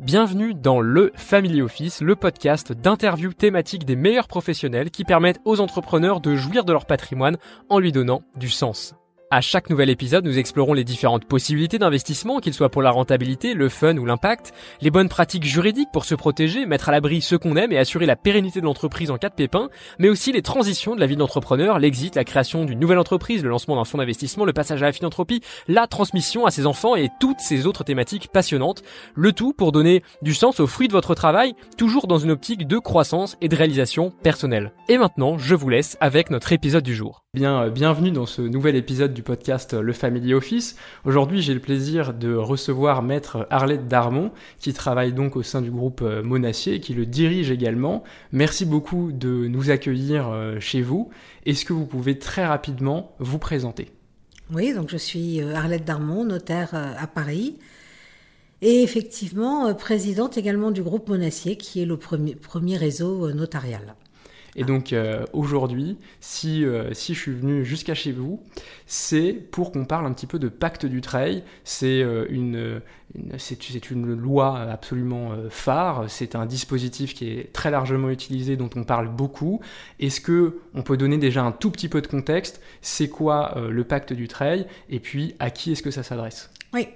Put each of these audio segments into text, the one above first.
Bienvenue dans le Family Office, le podcast d'interviews thématiques des meilleurs professionnels qui permettent aux entrepreneurs de jouir de leur patrimoine en lui donnant du sens. À chaque nouvel épisode, nous explorons les différentes possibilités d'investissement, qu'ils soient pour la rentabilité, le fun ou l'impact, les bonnes pratiques juridiques pour se protéger, mettre à l'abri ceux qu'on aime et assurer la pérennité de l'entreprise en cas de pépin, mais aussi les transitions de la vie d'entrepreneur, l'exit, la création d'une nouvelle entreprise, le lancement d'un fonds d'investissement, le passage à la philanthropie, la transmission à ses enfants et toutes ces autres thématiques passionnantes. Le tout pour donner du sens aux fruits de votre travail, toujours dans une optique de croissance et de réalisation personnelle. Et maintenant, je vous laisse avec notre épisode du jour. Euh, bienvenue dans ce nouvel épisode du podcast euh, Le Family Office. Aujourd'hui, j'ai le plaisir de recevoir maître Arlette Darmon, qui travaille donc au sein du groupe euh, Monacier, qui le dirige également. Merci beaucoup de nous accueillir chez vous. Est-ce que vous pouvez très rapidement vous présenter? Oui, donc je suis Arlette Darmon, notaire à Paris. Et effectivement, présidente également du groupe Monacier, qui est le premier réseau notarial. Et donc euh, aujourd'hui, si, euh, si je suis venu jusqu'à chez vous, c'est pour qu'on parle un petit peu de pacte du trail. C'est euh, une, c'est une loi absolument phare. C'est un dispositif qui est très largement utilisé, dont on parle beaucoup. Est-ce que on peut donner déjà un tout petit peu de contexte? C'est quoi le pacte du trail? Et puis à qui est-ce que ça s'adresse? Oui.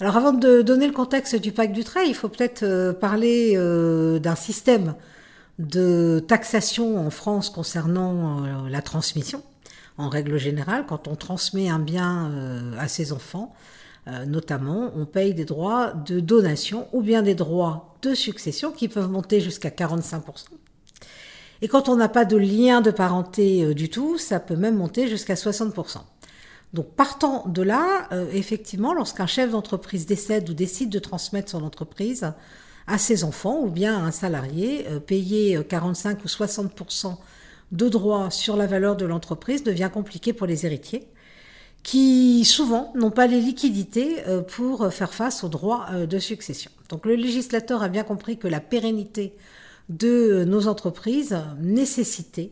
Alors avant de donner le contexte du pacte du trail, il faut peut-être parler d'un système de taxation en France concernant euh, la transmission. En règle générale, quand on transmet un bien euh, à ses enfants, euh, notamment, on paye des droits de donation ou bien des droits de succession qui peuvent monter jusqu'à 45%. Et quand on n'a pas de lien de parenté du tout, ça peut même monter jusqu'à 60%. Donc partant de là, effectivement, lorsqu'un chef d'entreprise décède ou décide de transmettre son entreprise, à ses enfants ou bien à un salarié, euh, payer 45 euh, ou 60% de droits sur la valeur de l'entreprise devient compliqué pour les héritiers qui souvent n'ont pas les liquidités euh, pour faire face aux droits de succession. Donc le législateur a bien compris que la pérennité de nos entreprises nécessitait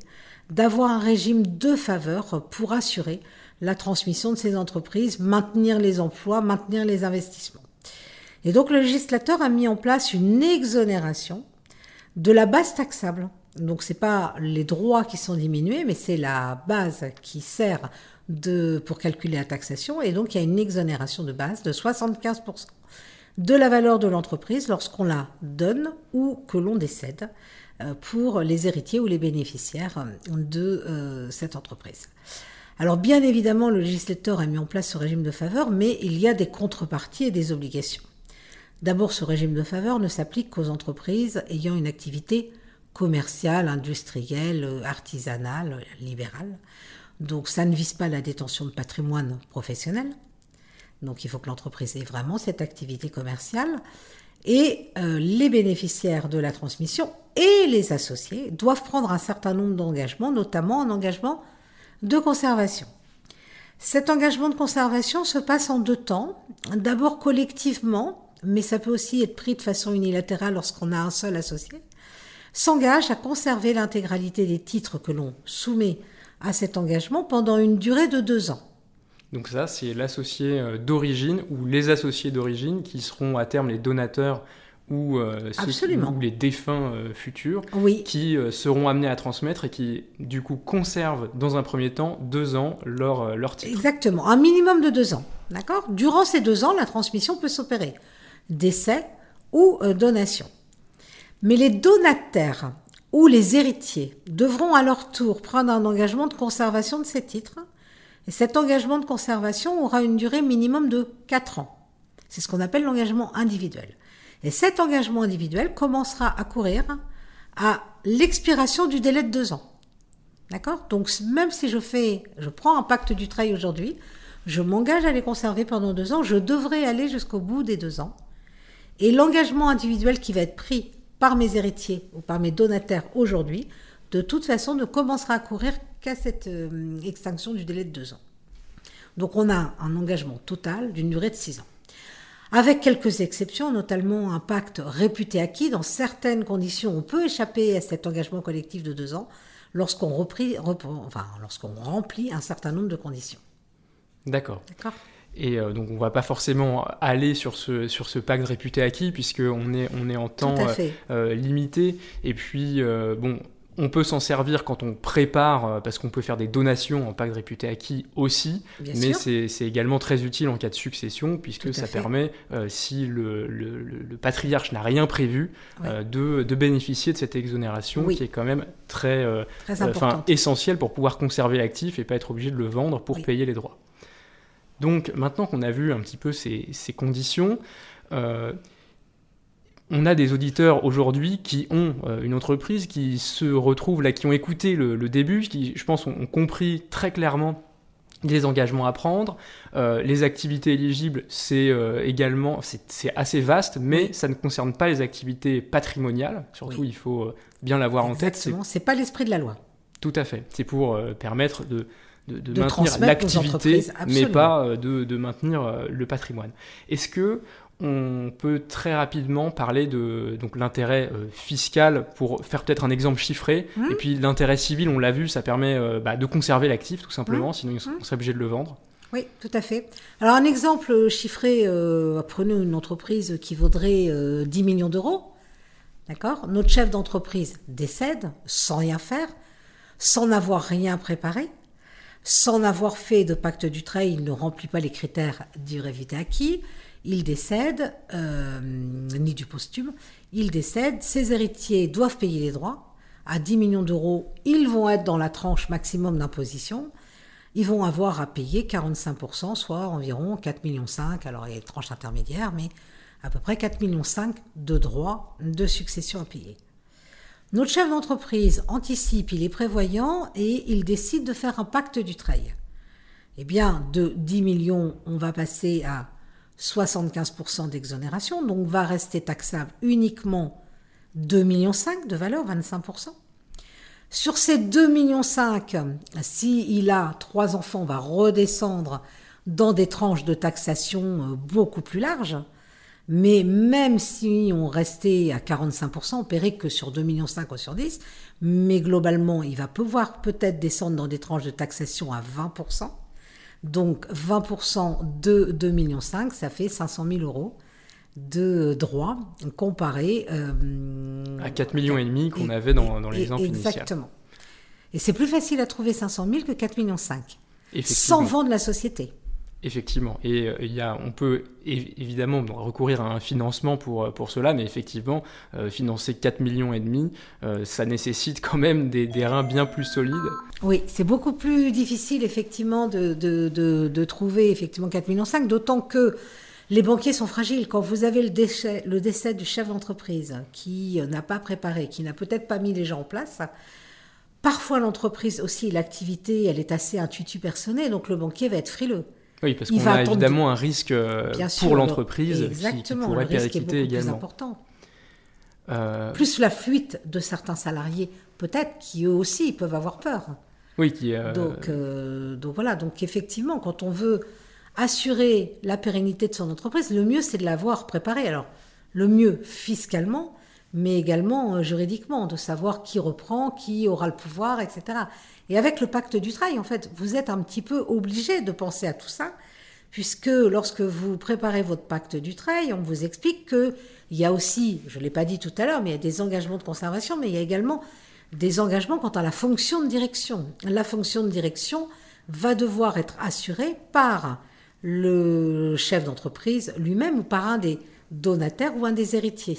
d'avoir un régime de faveur pour assurer la transmission de ces entreprises, maintenir les emplois, maintenir les investissements. Et donc le législateur a mis en place une exonération de la base taxable. Donc c'est pas les droits qui sont diminués, mais c'est la base qui sert de, pour calculer la taxation. Et donc il y a une exonération de base de 75% de la valeur de l'entreprise lorsqu'on la donne ou que l'on décède euh, pour les héritiers ou les bénéficiaires de euh, cette entreprise. Alors bien évidemment, le législateur a mis en place ce régime de faveur, mais il y a des contreparties et des obligations. D'abord, ce régime de faveur ne s'applique qu'aux entreprises ayant une activité commerciale, industrielle, artisanale, libérale. Donc ça ne vise pas la détention de patrimoine professionnel. Donc il faut que l'entreprise ait vraiment cette activité commerciale. Et euh, les bénéficiaires de la transmission et les associés doivent prendre un certain nombre d'engagements, notamment un engagement de conservation. Cet engagement de conservation se passe en deux temps. D'abord collectivement, mais ça peut aussi être pris de façon unilatérale lorsqu'on a un seul associé, s'engage à conserver l'intégralité des titres que l'on soumet à cet engagement pendant une durée de deux ans. Donc ça, c'est l'associé euh, d'origine ou les associés d'origine qui seront à terme les donateurs ou, euh, ou les défunts euh, futurs qui seront amenés à transmettre et qui du coup conservent dans un premier temps deux ans leur, leur titre. Exactement, un minimum de deux ans. D'accord? Durant ces deux ans, la transmission peut s'opérer décès ou euh, donation. Mais les donataires ou les héritiers devront à leur tour prendre un engagement de conservation de ces titres. Et cet engagement de conservation aura une durée minimum de 4 ans. C'est ce qu'on appelle l'engagement individuel. Et cet engagement individuel commencera à courir à l'expiration du délai de 2 ans. D'accord? Donc même si je fais, je prends un pacte du trail aujourd'hui, je m'engage à les conserver pendant 2 ans, je devrais aller jusqu'au bout des 2 ans. Et l'engagement individuel qui va être pris par mes héritiers ou par mes donataires aujourd'hui, de toute façon, ne commencera à courir qu'à cette euh, extinction du délai de deux ans. Donc on a un engagement total d'une durée de six ans. Avec quelques exceptions, notamment un pacte réputé acquis, dans certaines conditions, on peut échapper à cet engagement collectif de deux ans lorsqu'on enfin, remplit un certain nombre de conditions. D'accord. D'accord? Et euh, donc on va pas forcément aller sur ce, sur ce pacte réputé acquis puisqu'on est, on est en temps euh, euh, limité. Et puis, bon, on peut s'en servir quand on prépare, parce qu'on peut faire des donations en pacte réputé acquis aussi, mais c'est également très utile en cas de succession, puisque ça permet, si le, le, patriarche n'a rien prévu, de, de, bénéficier de cette exonération qui est quand même très, très essentielle pour pouvoir conserver l'actif et pas être obligé de le vendre pour payer les droits. Donc maintenant qu'on a vu un petit peu ces, conditions, euh, on a des auditeurs aujourd'hui qui ont euh, une entreprise, qui se retrouvent là, qui ont écouté le, début, qui je pense ont, compris très clairement les engagements à prendre, euh, les activités éligibles, c'est également c'est assez vaste, mais ça ne concerne pas les activités patrimoniales. Surtout, il faut bien l'avoir en tête. C'est pas l'esprit de la loi. Tout à fait. C'est pour permettre de de, maintenir l'activité, mais pas euh, de, maintenir euh, le patrimoine. Est-ce que on peut très rapidement parler de donc l'intérêt euh, fiscal pour faire peut-être un exemple chiffré, mmh. et puis l'intérêt civil, on l'a vu, ça permet bah, de conserver l'actif tout simplement, mmh. sinon mmh. on serait obligé de le vendre. Oui, tout à fait. Alors un exemple chiffré, prenez une entreprise qui vaudrait 10 millions d'euros, d'accord? Notre chef d'entreprise décède sans rien faire, sans n'avoir rien préparé, sans avoir fait de pacte du trait, il ne remplit pas les critères du acquis. Il décède, euh, ni du posthume, il décède. Ses héritiers doivent payer les droits. À 10 millions d'euros, ils vont être dans la tranche maximum d'imposition. Ils vont avoir à payer 45%, soit environ 4,5 millions. Alors il y a une tranche intermédiaire, mais à peu près 4,5 millions de droits de succession à payer. Notre chef d'entreprise anticipe, il est prévoyant et il décide de faire un pacte du trail. Eh bien, de 10 millions, on va passer à 75% d'exonération, donc va rester taxable uniquement 2,5 millions de valeur, 25%. Sur ces 2,5 millions, s'il a trois enfants, va redescendre dans des tranches de taxation euh, beaucoup plus larges. Mais même si on restait à 45%, on paierait que sur 2,5 millions ou sur 10, mais globalement, il va pouvoir peut-être descendre dans des tranches de taxation à 20%. Donc 20% de 2,5 millions, ça fait 500 000 euros de droits comparé euh, à 4 millions et demi qu'on avait dans, dans l'exemple initial. Exactement. Et c'est plus facile à trouver 500 000 que 4 millions 5. Sans vendre la société. Effectivement, et euh, il y a, on peut évidemment recourir à un financement pour, euh, pour cela, mais effectivement, euh, financer 4 millions et demi, ça nécessite quand même des, reins bien plus solides. Oui, c'est beaucoup plus difficile effectivement de, de, de, trouver effectivement 4 millions 5, d'autant que les banquiers sont fragiles. Quand vous avez le décès, le décès du chef d'entreprise qui n'a pas préparé, qui n'a peut-être pas mis les gens en place, parfois l'entreprise aussi, l'activité, elle est assez intuitive personnelle, donc le banquier va être frileux. Oui, parce qu'on a évidemment un risque euh, pour l'entreprise qui, pourrait péricliter également. Plus important. Euh, plus la fuite de certains salariés, peut-être, qui eux aussi peuvent avoir peur. Oui, qui. Euh... Donc, euh, donc voilà, donc effectivement, quand on veut assurer la pérennité de son entreprise, le mieux c'est de l'avoir préparée. Alors, le mieux fiscalement, mais également juridiquement, de savoir qui reprend, qui aura le pouvoir, etc. Et avec le pacte du travail, en fait, vous êtes un petit peu obligé de penser à tout ça, puisque lorsque vous préparez votre pacte du travail, on vous explique qu'il y a aussi, je ne l'ai pas dit tout à l'heure, mais il y a des engagements de conservation, mais il y a également des engagements quant à la fonction de direction. La fonction de direction va devoir être assurée par le chef d'entreprise lui-même ou par un des donataires ou un des héritiers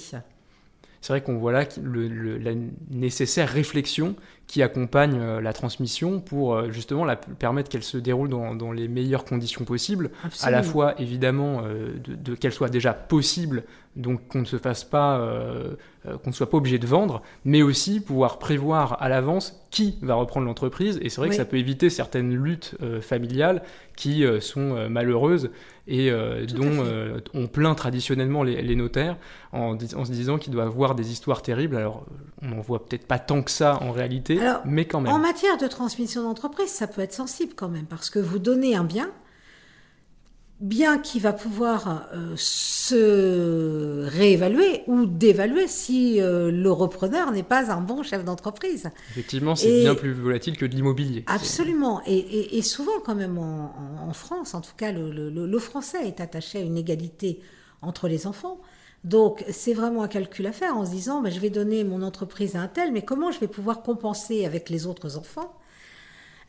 c'est vrai qu'on voit là la nécessaire réflexion qui accompagne euh, la transmission pour euh, justement la, permettre qu'elle se déroule dans, les meilleures conditions possibles, à la fois évidemment euh, de, qu'elle soit déjà possible, donc qu'on ne se fasse pas, qu'on ne soit pas obligé de vendre, mais aussi pouvoir prévoir à l'avance qui va reprendre l'entreprise. Et c'est vrai que ça peut éviter certaines luttes familiales qui sont malheureuses et dont on plaint traditionnellement les, notaires en, se disant qu'ils doivent voir des histoires terribles. Alors, on n'en voit peut-être pas tant que ça en réalité, mais quand même. En matière de transmission d'entreprise, ça peut être sensible quand même, parce que vous donnez un bien, bien qu'il va pouvoir euh, se réévaluer ou dévaluer si euh, le repreneur n'est pas un bon chef d'entreprise. Effectivement, c'est bien plus volatile que de l'immobilier. Absolument. Et, souvent, quand même, en, France, en tout cas, le, français est attaché à une égalité entre les enfants. Donc, c'est vraiment un calcul à faire en se disant, je vais donner mon entreprise à un tel, mais comment je vais pouvoir compenser avec les autres enfants?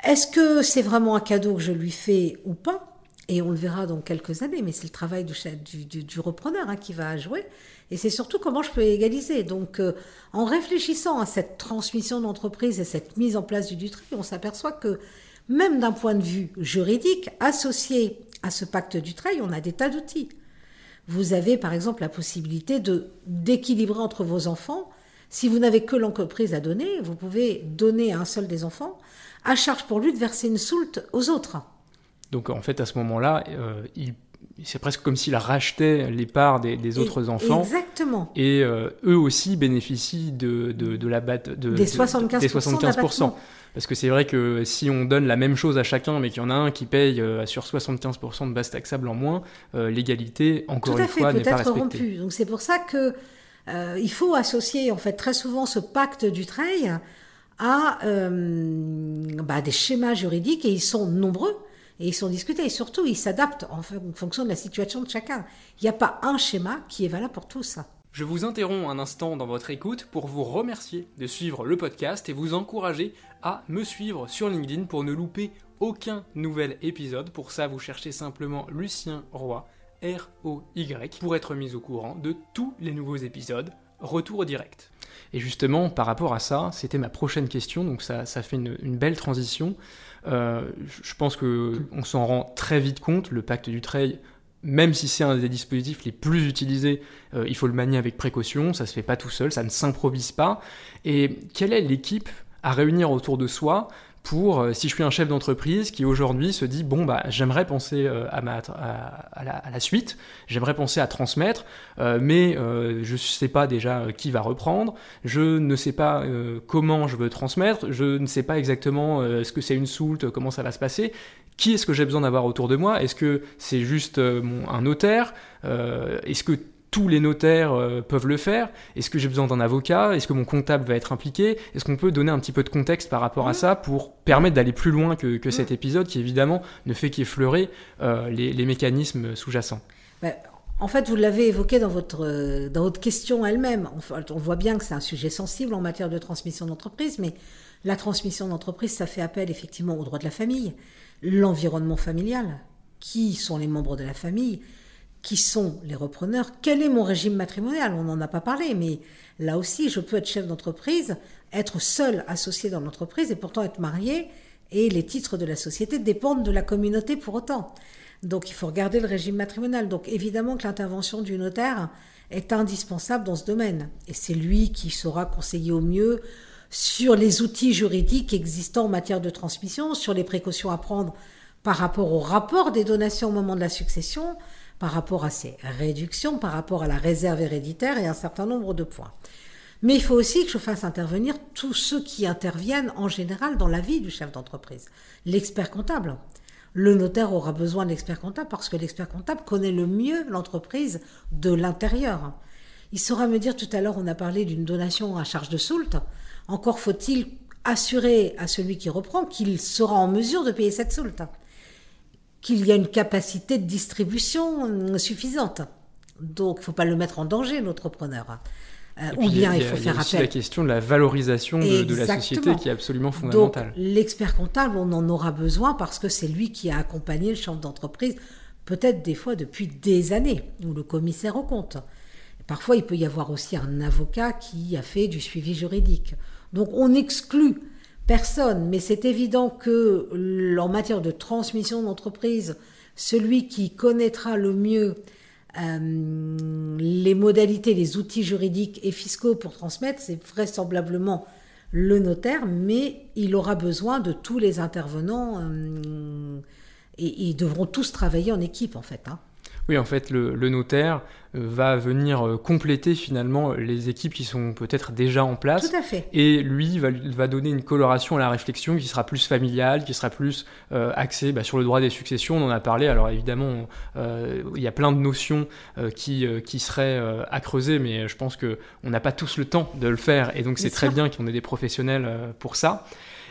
Est-ce que c'est vraiment un cadeau que je lui fais ou pas? Et on le verra dans quelques années, mais c'est le travail du, repreneur hein, qui va jouer. Et c'est surtout comment je peux égaliser. Donc, euh, en réfléchissant à cette transmission d'entreprise et cette mise en place du Dutry, on s'aperçoit que même d'un point de vue juridique, associé à ce pacte du trail, on a des tas d'outils. Vous avez par exemple la possibilité de d'équilibrer entre vos enfants. Si vous n'avez que l'entreprise à donner, vous pouvez donner à un seul des enfants, à charge pour lui de verser une soulte aux autres. Donc en fait, à ce moment-là, euh, c'est presque comme s'il rachetait les parts des, autres enfants. Exactement. Et euh, eux aussi bénéficient de, de, la batte de, des 75%. Des 75%. Parce que c'est vrai que si on donne la même chose à chacun, mais qu'il y en a un qui paye euh, sur 75% de base taxable en moins, l'égalité, encore une fois, n'est pas respectée. Rompue. Donc c'est pour ça que il faut associer en fait très souvent ce pacte du trail à bah, des schémas juridiques et ils sont nombreux et ils sont discutés. Et surtout, ils s'adaptent en fonction de la situation de chacun. Il n'y a pas un schéma qui est valable pour tous. Je vous interromps un instant dans votre écoute pour vous remercier de suivre le podcast et vous encourager à me suivre sur LinkedIn pour ne louper aucun nouvel épisode. Pour ça, vous cherchez simplement Lucien Roy, R-O-Y, pour être mis au courant de tous les nouveaux épisodes. Retour au direct. Et justement, par rapport à ça, c'était ma prochaine question, donc ça, fait une, une belle transition. Euh, je pense qu'on s'en rend très vite compte, le pacte du trail, même si c'est un des dispositifs les plus utilisés, euh, il faut le manier avec précaution, ça se fait pas tout seul, ça ne s'improvise pas. Et quelle est l'équipe à réunir autour de soi pour, euh, si je suis un chef d'entreprise qui aujourd'hui se dit, bon, bah, j'aimerais penser euh, à, ma, à, la, suite, j'aimerais penser à transmettre, euh, mais je ne sais pas déjà qui va reprendre, je ne sais pas comment je veux transmettre, je ne sais pas exactement ce que c'est une soulte, comment ça va se passer, qui est-ce que j'ai besoin d'avoir autour de moi Est-ce que c'est juste un notaire Est-ce que tous les notaires euh, peuvent le faire. Est-ce que j'ai besoin d'un avocat? Est-ce que mon comptable va être impliqué? Est-ce qu'on peut donner un petit peu de contexte par rapport à ça pour permettre d'aller plus loin que, cet épisode qui évidemment ne fait qu'effleurer euh, les, mécanismes sous-jacents? Bah, En fait, vous l'avez évoqué dans votre, euh, dans votre question elle-même. On, voit bien que c'est un sujet sensible en matière de transmission d'entreprise, mais la transmission d'entreprise, ça fait appel effectivement au droit de la famille, l'environnement familial, qui sont les membres de la famille, qui sont les repreneurs, quel est mon régime matrimonial? On n'en a pas parlé, mais là aussi, je peux être chef d'entreprise, être seul associé dans l'entreprise et pourtant être marié, et les titres de la société dépendent de la communauté pour autant. Donc il faut regarder le régime matrimonial. Donc évidemment que l'intervention du notaire est indispensable dans ce domaine, et c'est lui qui saura conseiller au mieux sur les outils juridiques existants en matière de transmission, sur les précautions à prendre par rapport au rapport des donations au moment de la succession, par rapport à ces réductions, par rapport à la réserve héréditaire et un certain nombre de points. Mais il faut aussi que je fasse intervenir tous ceux qui interviennent en général dans la vie du chef d'entreprise. L'expert comptable. Le notaire aura besoin de l'expert comptable parce que l'expert comptable connaît le mieux l'entreprise de l'intérieur. Il saura me dire tout à l'heure, on a parlé d'une donation à charge de soult. Encore faut-il assurer à celui qui reprend qu'il sera en mesure de payer cette soult qu'il y a une capacité de distribution euh, suffisante. Donc, il ne faut pas le mettre en danger, l'entrepreneur. Euh, ou bien il, faut faire appel. Il y a aussi la question de la valorisation de, la société qui est absolument fondamentale. L'expert comptable, on en aura besoin parce que c'est lui qui a accompagné le chef d'entreprise, peut-être des fois depuis des années, ou le commissaire au compte. Parfois, il peut y avoir aussi un avocat qui a fait du suivi juridique. Donc, on exclut personne, mais c'est évident que en matière de transmission d'entreprise, celui qui connaîtra le mieux euh, les modalités, les outils juridiques et fiscaux pour transmettre, c'est vraisemblablement le notaire, mais il aura besoin de tous les intervenants euh, et ils devront tous travailler en équipe en fait. Hein. Oui, en fait, le, notaire euh, va venir euh, compléter finalement les équipes qui sont peut-être déjà en place. Tout à fait. Et lui va, va donner une coloration à la réflexion qui sera plus familiale, qui sera plus euh, axée bah, sur le droit des successions. On en a parlé. Alors évidemment, il y a plein de notions qui, qui seraient à creuser, mais je pense qu'on n'a pas tous le temps de le faire. Et donc c'est très bien qu'on ait des professionnels pour ça.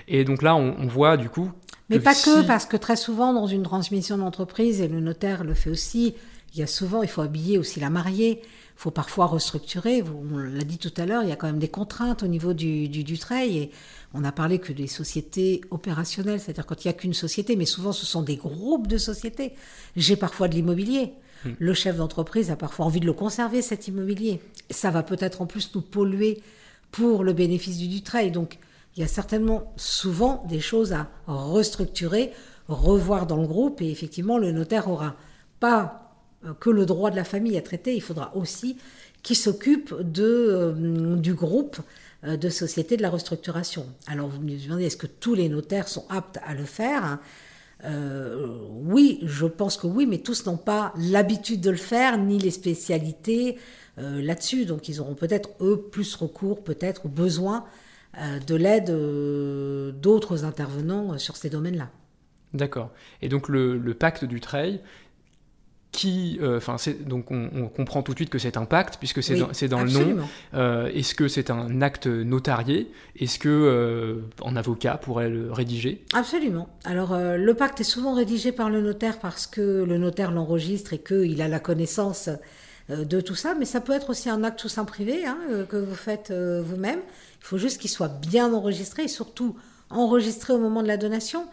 Et donc là, on, voit du coup. Mais pas que, parce que très souvent, dans une transmission d'entreprise, et le notaire le fait aussi, il y a souvent, il faut habiller aussi la mariée, il faut parfois restructurer. On l'a dit tout à l'heure, il y a quand même des contraintes au niveau du, du, du et on n'a parlé que des sociétés opérationnelles, c'est-à-dire quand il n'y a qu'une société, mais souvent ce sont des groupes de sociétés. J'ai parfois de l'immobilier. Hmm. Le chef d'entreprise a parfois envie de le conserver, cet immobilier. Ça va peut-être en plus nous polluer pour le bénéfice du Dutreil. Donc, il y a certainement souvent des choses à restructurer, revoir dans le groupe, et effectivement, le notaire aura pas euh, que le droit de la famille à traiter, il faudra aussi qu'il s'occupe de, euh, du groupe euh, de société de la restructuration. Alors vous me demandez, est-ce que tous les notaires sont aptes à le faire Oui, je pense que oui, mais tous n'ont pas l'habitude de le faire, ni les spécialités là-dessus. Donc ils auront peut-être, eux, plus recours, peut-être, ou besoin de l'aide euh, d'autres intervenants euh, sur ces domaines-là. D'accord. Et donc le, pacte du trail, qui, enfin, donc on, comprend tout de suite que c'est un pacte puisque c'est dans, le nom. Est-ce que c'est un acte notarié? Est-ce que un avocat pourrait le rédiger? Absolument. Alors le pacte est souvent rédigé par le notaire parce que le notaire l'enregistre et qu'il a la connaissance de tout ça, mais ça peut être aussi un acte tout sein privé hein, que vous faites vous-même. Il faut juste qu'il soit bien enregistré et surtout enregistré au moment de la donation.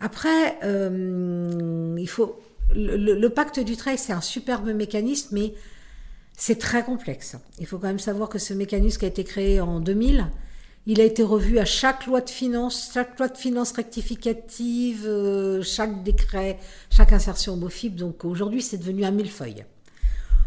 Après, euh, il faut le, pacte du trail, c'est un superbe mécanisme, mais c'est très complexe. Il faut quand même savoir que ce mécanisme qui a été créé en 2000, il a été revu à chaque loi de finances, chaque loi de finances rectificative, euh, chaque décret, chaque insertion au BOFIP. Donc aujourd'hui, c'est devenu un millefeuille.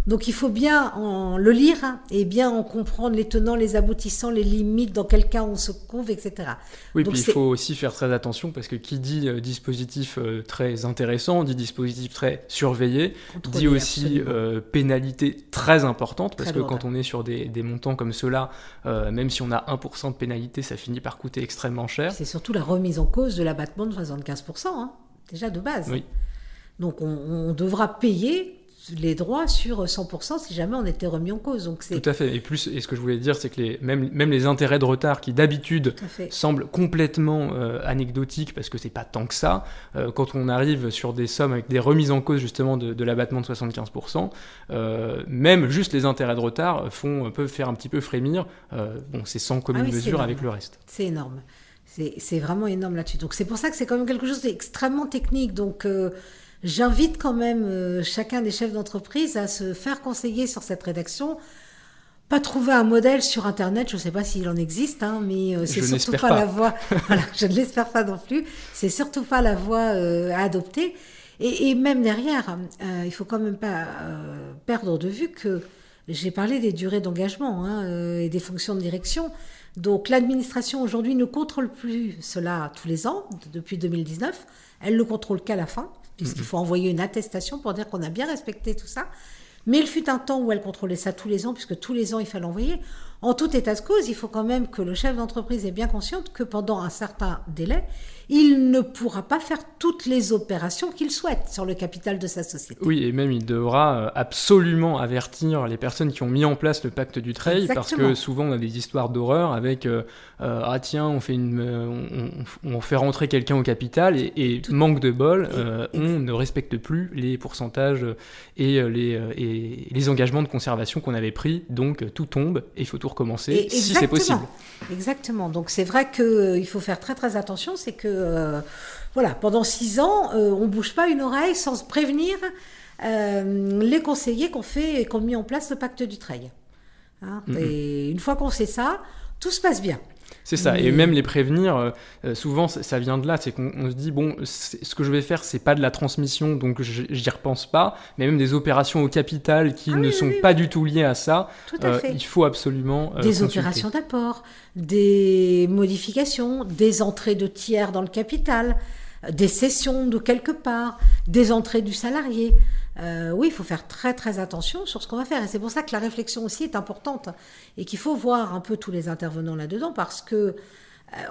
Donc il faut bien en le lire et bien en comprendre les tenants, les aboutissants, les limites, dans quel cas on se trouve, etc. Oui, puis il faut aussi faire très attention parce que qui dit euh, dispositif euh, très intéressant, dit dispositif très surveillé, dit aussi euh, pénalité très importante parce que quand on est sur des, montants comme ceux-là, même si on a 1% de pénalité, ça finit par coûter extrêmement cher. C'est surtout la remise en cause de l'abattement de 75%, hein, déjà de base. Oui. Donc on devra payer les droits sur 100% si jamais on était remis en cause. Donc Tout à fait. Et plus, et ce que je voulais dire, c'est que les, même, même les intérêts de retard qui d'habitude semblent complètement euh, anecdotiques parce que c'est pas tant que ça, euh, quand on arrive sur des sommes avec des remises en cause justement de, l'abattement de 75%, euh, même juste les intérêts de retard font, peuvent faire un petit peu frémir. bon, c'est sans commune ah mesure avec le reste. C'est énorme. C'est vraiment énorme là-dessus. Donc c'est pour ça que c'est quand même quelque chose d'extrêmement technique. Donc J'invite quand même euh, chacun des chefs d'entreprise à se faire conseiller sur cette rédaction. Pas trouver un modèle sur Internet, je ne sais pas s'il en existe, hein, mais euh, c'est surtout pas, la voie. voilà, je ne l'espère pas non plus. C'est surtout pas la voie euh, à adopter. Et, et, même derrière, il faut quand même pas perdre de vue que j'ai parlé des durées d'engagement hein, et des fonctions de direction. Donc l'administration aujourd'hui ne contrôle plus cela tous les ans depuis 2019. Elle le contrôle qu'à la fin puisqu'il faut envoyer une attestation pour dire qu'on a bien respecté tout ça. Mais il fut un temps où elle contrôlait ça tous les ans, puisque tous les ans il fallait envoyer. En tout état de cause, il faut quand même que le chef d'entreprise ait bien consciente que pendant un certain délai, il ne pourra pas faire toutes les opérations qu'il souhaite sur le capital de sa société. Oui, et même il devra euh, absolument avertir les personnes qui ont mis en place le pacte du trail, parce que souvent on a des histoires d'horreur avec euh, euh, ah tiens on fait une, on, fait rentrer quelqu'un au capital et, manque de bol, on ne respecte plus les pourcentages et les, et les engagements de conservation qu'on avait pris, donc tout tombe et il faut tout recommencer si c'est possible. Exactement. Donc c'est vrai qu'il faut faire très très attention, c'est que euh, voilà, pendant six ans, euh, on bouge pas une oreille sans prévenir euh, les conseillers qu'on fait et qu'on mis en place le pacte du trail. Hein. Et une fois qu'on sait ça, tout se passe bien. C'est ça, et même les prévenir, souvent ça vient de là, c'est qu'on se dit, bon, ce que je vais faire, c'est pas de la transmission, donc j'y repense pas, mais même des opérations au capital qui ah ne sont pas du tout liées à ça, il faut absolument. des opérations d'apport, des modifications, des entrées de tiers dans le capital, des cessions de quelque part, des entrées du salarié. euh, oui, il faut faire très très attention sur ce qu'on va faire. Et c'est pour ça que la réflexion aussi est importante et qu'il faut voir un peu tous les intervenants là-dedans parce que euh,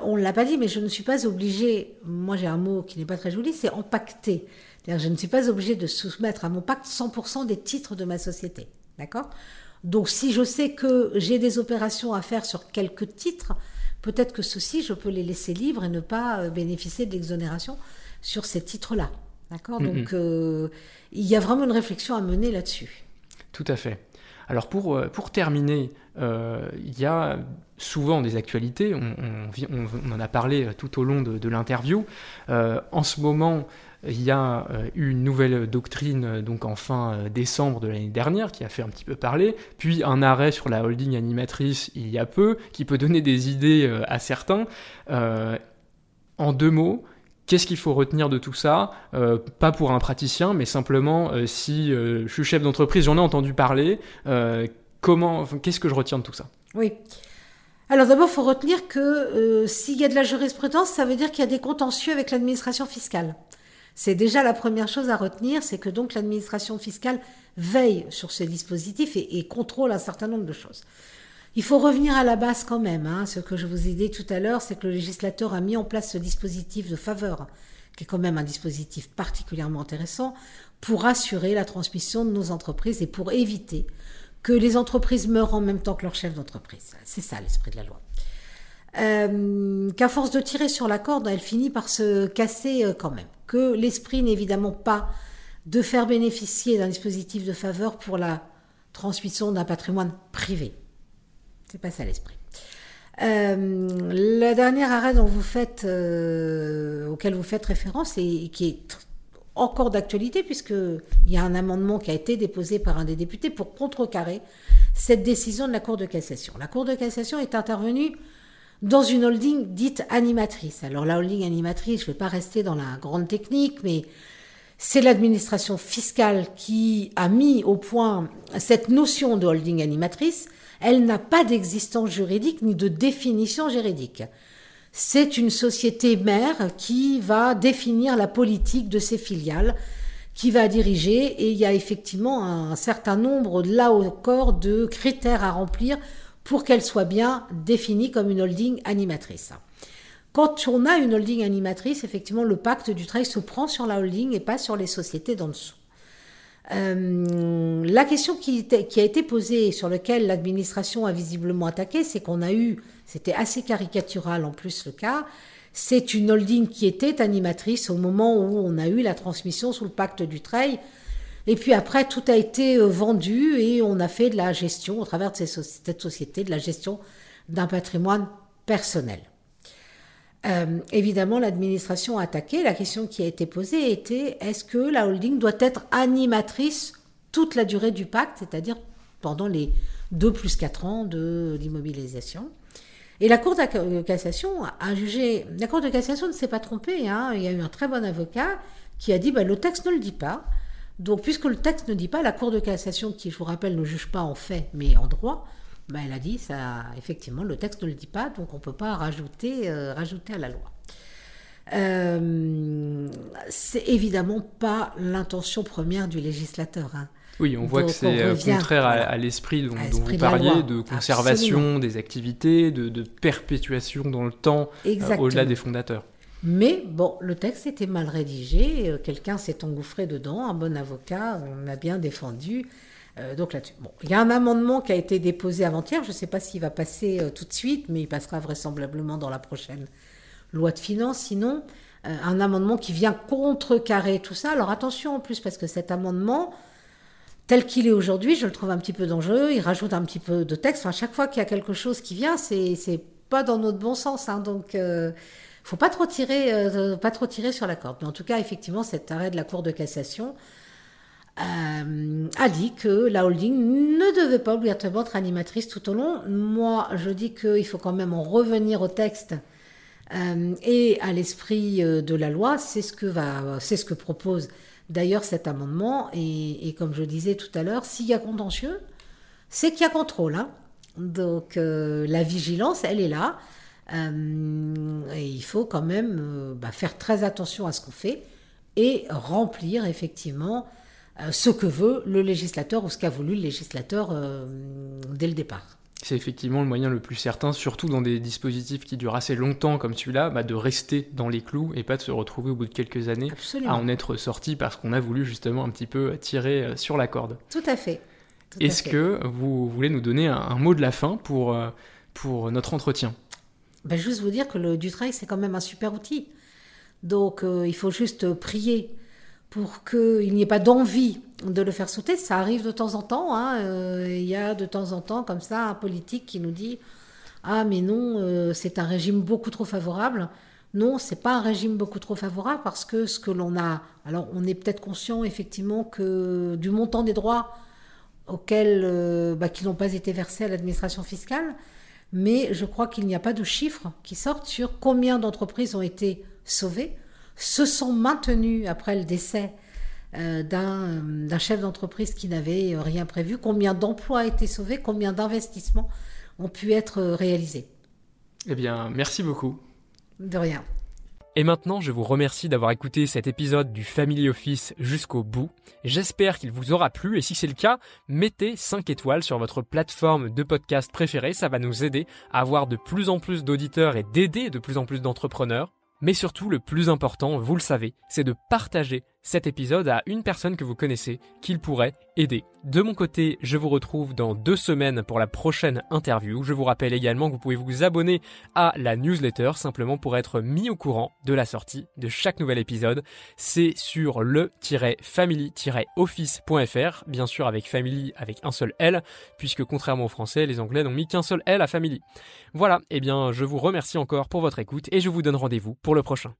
on ne l'a pas dit, mais je ne suis pas obligée, moi j'ai un mot qui n'est pas très joli, c'est empaqueter. C'est-à-dire je ne suis pas obligée de soumettre à mon pacte 100% des titres de ma société. D'accord? Donc si je sais que j'ai des opérations à faire sur quelques titres, peut-être que ceux-ci, je peux les laisser libres et ne pas euh, bénéficier de l'exonération sur ces titres-là. D'accord? Donc, euh, il y a vraiment une réflexion à mener là-dessus. Tout à fait. Alors, pour, euh, pour terminer, euh, il y a souvent des actualités, on, on, en a parlé tout au long de, de l'interview. en ce moment, il y a eu une nouvelle doctrine donc en fin décembre de l'année dernière qui a fait un petit peu parler, puis un arrêt sur la holding animatrice il y a peu qui peut donner des idées à certains. en deux mots, Qu'est-ce qu'il faut retenir de tout ça? Euh, Pas pour un praticien, mais simplement euh, si euh, je suis chef d'entreprise, j'en ai entendu parler. comment, qu'est-ce que je retiens de tout ça? Oui. Alors d'abord, il faut retenir que s'il y a de la jurisprudence, ça veut dire qu'il y a des contentieux avec l'administration fiscale. C'est déjà la première chose à retenir, c'est que donc l'administration fiscale veille sur ce dispositif et, contrôle un certain nombre de choses. Il faut revenir à la base quand même. Hein. Ce que je vous ai dit tout à l'heure, c'est que le législateur a mis en place ce dispositif de faveur, qui est quand même un dispositif particulièrement intéressant, pour assurer la transmission de nos entreprises et pour éviter que les entreprises meurent en même temps que leur chef d'entreprise. C'est ça l'esprit de la loi. Euh, qu'à force de tirer sur la corde, elle finit par se casser euh, quand même. Que l'esprit n'est évidemment pas de faire bénéficier d'un dispositif de faveur pour la transmission d'un patrimoine privé. C'est pas ça l'esprit. Euh, le dernier arrêt dont vous faites, euh, auquel vous faites référence et qui est encore d'actualité puisqu'il y a un amendement qui a été déposé par un des députés pour contrecarrer cette décision de la Cour de cassation. La Cour de cassation est intervenue dans une holding dite animatrice. Alors la holding animatrice, je ne vais pas rester dans la grande technique, mais c'est l'administration fiscale qui a mis au point cette notion de holding animatrice elle n'a pas d'existence juridique ni de définition juridique. C'est une société mère qui va définir la politique de ses filiales, qui va diriger, et il y a effectivement un certain nombre, là encore, de critères à remplir pour qu'elle soit bien définie comme une holding animatrice. Quand on a une holding animatrice, effectivement, le pacte du travail se prend sur la holding et pas sur les sociétés d'en dessous. Euh, la question qui, qui, a été posée, sur laquelle l'administration a visiblement attaqué, c'est qu'on a eu, c'était assez caricatural en plus le cas, c'est une holding qui était animatrice au moment où on a eu la transmission sous le pacte du Treil. Et puis après, tout a été euh, vendu et on a fait de la gestion, au travers de cette société, de la gestion d'un patrimoine personnel. Euh, évidemment, l'administration a attaqué. La question qui a été posée était est-ce que la holding doit être animatrice toute la durée du pacte, c'est-à-dire pendant les 2 plus 4 ans de l'immobilisation? Et la Cour de cassation a jugé. La Cour de cassation ne s'est pas trompée. Hein. Il y a eu un très bon avocat qui a dit bah, le texte ne le dit pas. Donc, puisque le texte ne dit pas, la Cour de cassation, qui, je vous rappelle, ne juge pas en fait, mais en droit, ben, elle a dit, ça, effectivement, le texte ne le dit pas, donc on ne peut pas rajouter, euh, rajouter à la loi. Euh, c'est évidemment pas l'intention première du législateur. Hein. Oui, on voit que c'est euh, contraire à, l'esprit dont, vous parliez, de conservation des activités, de, perpétuation dans le temps, au-delà des fondateurs. Mais bon, le texte était mal rédigé, quelqu'un s'est engouffré dedans, un bon avocat, on a bien défendu. Euh, donc là-dessus. Bon, il y a un amendement qui a été déposé avant-hier. Je ne sais pas s'il va passer euh, tout de suite, mais il passera vraisemblablement dans la prochaine loi de finances. Sinon, euh, un amendement qui vient contrecarrer tout ça. Alors attention en plus, parce que cet amendement, tel qu'il est aujourd'hui, je le trouve un petit peu dangereux. Il rajoute un petit peu de texte. Enfin, chaque fois qu'il y a quelque chose qui vient, c'est pas dans notre bon sens. Hein, donc euh, faut pas trop tirer, pas trop tirer sur la corde. Mais en tout cas, effectivement, cet arrêt de la Cour de cassation euh, a dit que la holding ne devait pas obligatoirement être animatrice tout au long. Moi, je dis qu'il faut quand même en revenir au texte euh, et à l'esprit euh, de la loi. C'est ce que va, c'est ce que propose d'ailleurs cet amendement. Et, comme je disais tout à l'heure, s'il y a contentieux, c'est qu'il y a contrôle. Hein. Donc la vigilance, elle est là. Et il faut quand même bah, faire très attention à ce qu'on fait et remplir effectivement ce que veut le législateur ou ce qu'a voulu le législateur dès le départ. C'est effectivement le moyen le plus certain, surtout dans des dispositifs qui durent assez longtemps comme celui-là, bah, de rester dans les clous et pas de se retrouver au bout de quelques années à en être sorti parce qu'on a voulu justement un petit peu tirer euh, sur la corde. Tout à fait. Est-ce que vous voulez nous donner un, mot de la fin pour, euh, pour notre entretien? Ben, Juste vous dire que le Dutrail, c'est quand même un super outil. Donc euh, il faut juste prier pour qu'il n'y ait pas d'envie de le faire sauter. Ça arrive de temps en temps. Hein. Euh, il y a de temps en temps comme ça un politique qui nous dit ah mais non euh, c'est un régime beaucoup trop favorable. Non, c'est pas un régime beaucoup trop favorable parce que ce que l'on a, alors on est peut-être conscient effectivement que du montant des droits auxquels bah, qui n'ont pas été versés à l'administration fiscale, mais je crois qu'il n'y a pas de chiffres qui sortent sur combien d'entreprises ont été sauvées se sont maintenus après le décès euh, euh, d'un chef d'entreprise qui n'avait rien prévu, combien d'emplois ont été sauvés, combien d'investissements ont pu être réalisés? Eh bien, merci beaucoup. De rien. Et maintenant, je vous remercie d'avoir écouté cet épisode du Family Office jusqu'au bout. J'espère qu'il vous aura plu et si c'est le cas, mettez 5 étoiles sur votre plateforme de podcast préférée, ça va nous aider à avoir de plus en plus d'auditeurs et d'aider de plus en plus d'entrepreneurs. Mais surtout, le plus important, vous le savez, c'est de partager cet épisode à une personne que vous connaissez qu'il pourrait aider. De mon côté, je vous retrouve dans deux semaines pour la prochaine interview. Je vous rappelle également que vous pouvez vous abonner à la newsletter simplement pour être mis au courant de la sortie de chaque nouvel épisode. C'est sur le-family-office.fr, bien sûr avec family avec un seul L, puisque contrairement aux français, les anglais n'ont mis qu'un seul L à family. Voilà, et eh bien je vous remercie encore pour votre écoute et je vous donne rendez-vous pour le prochain.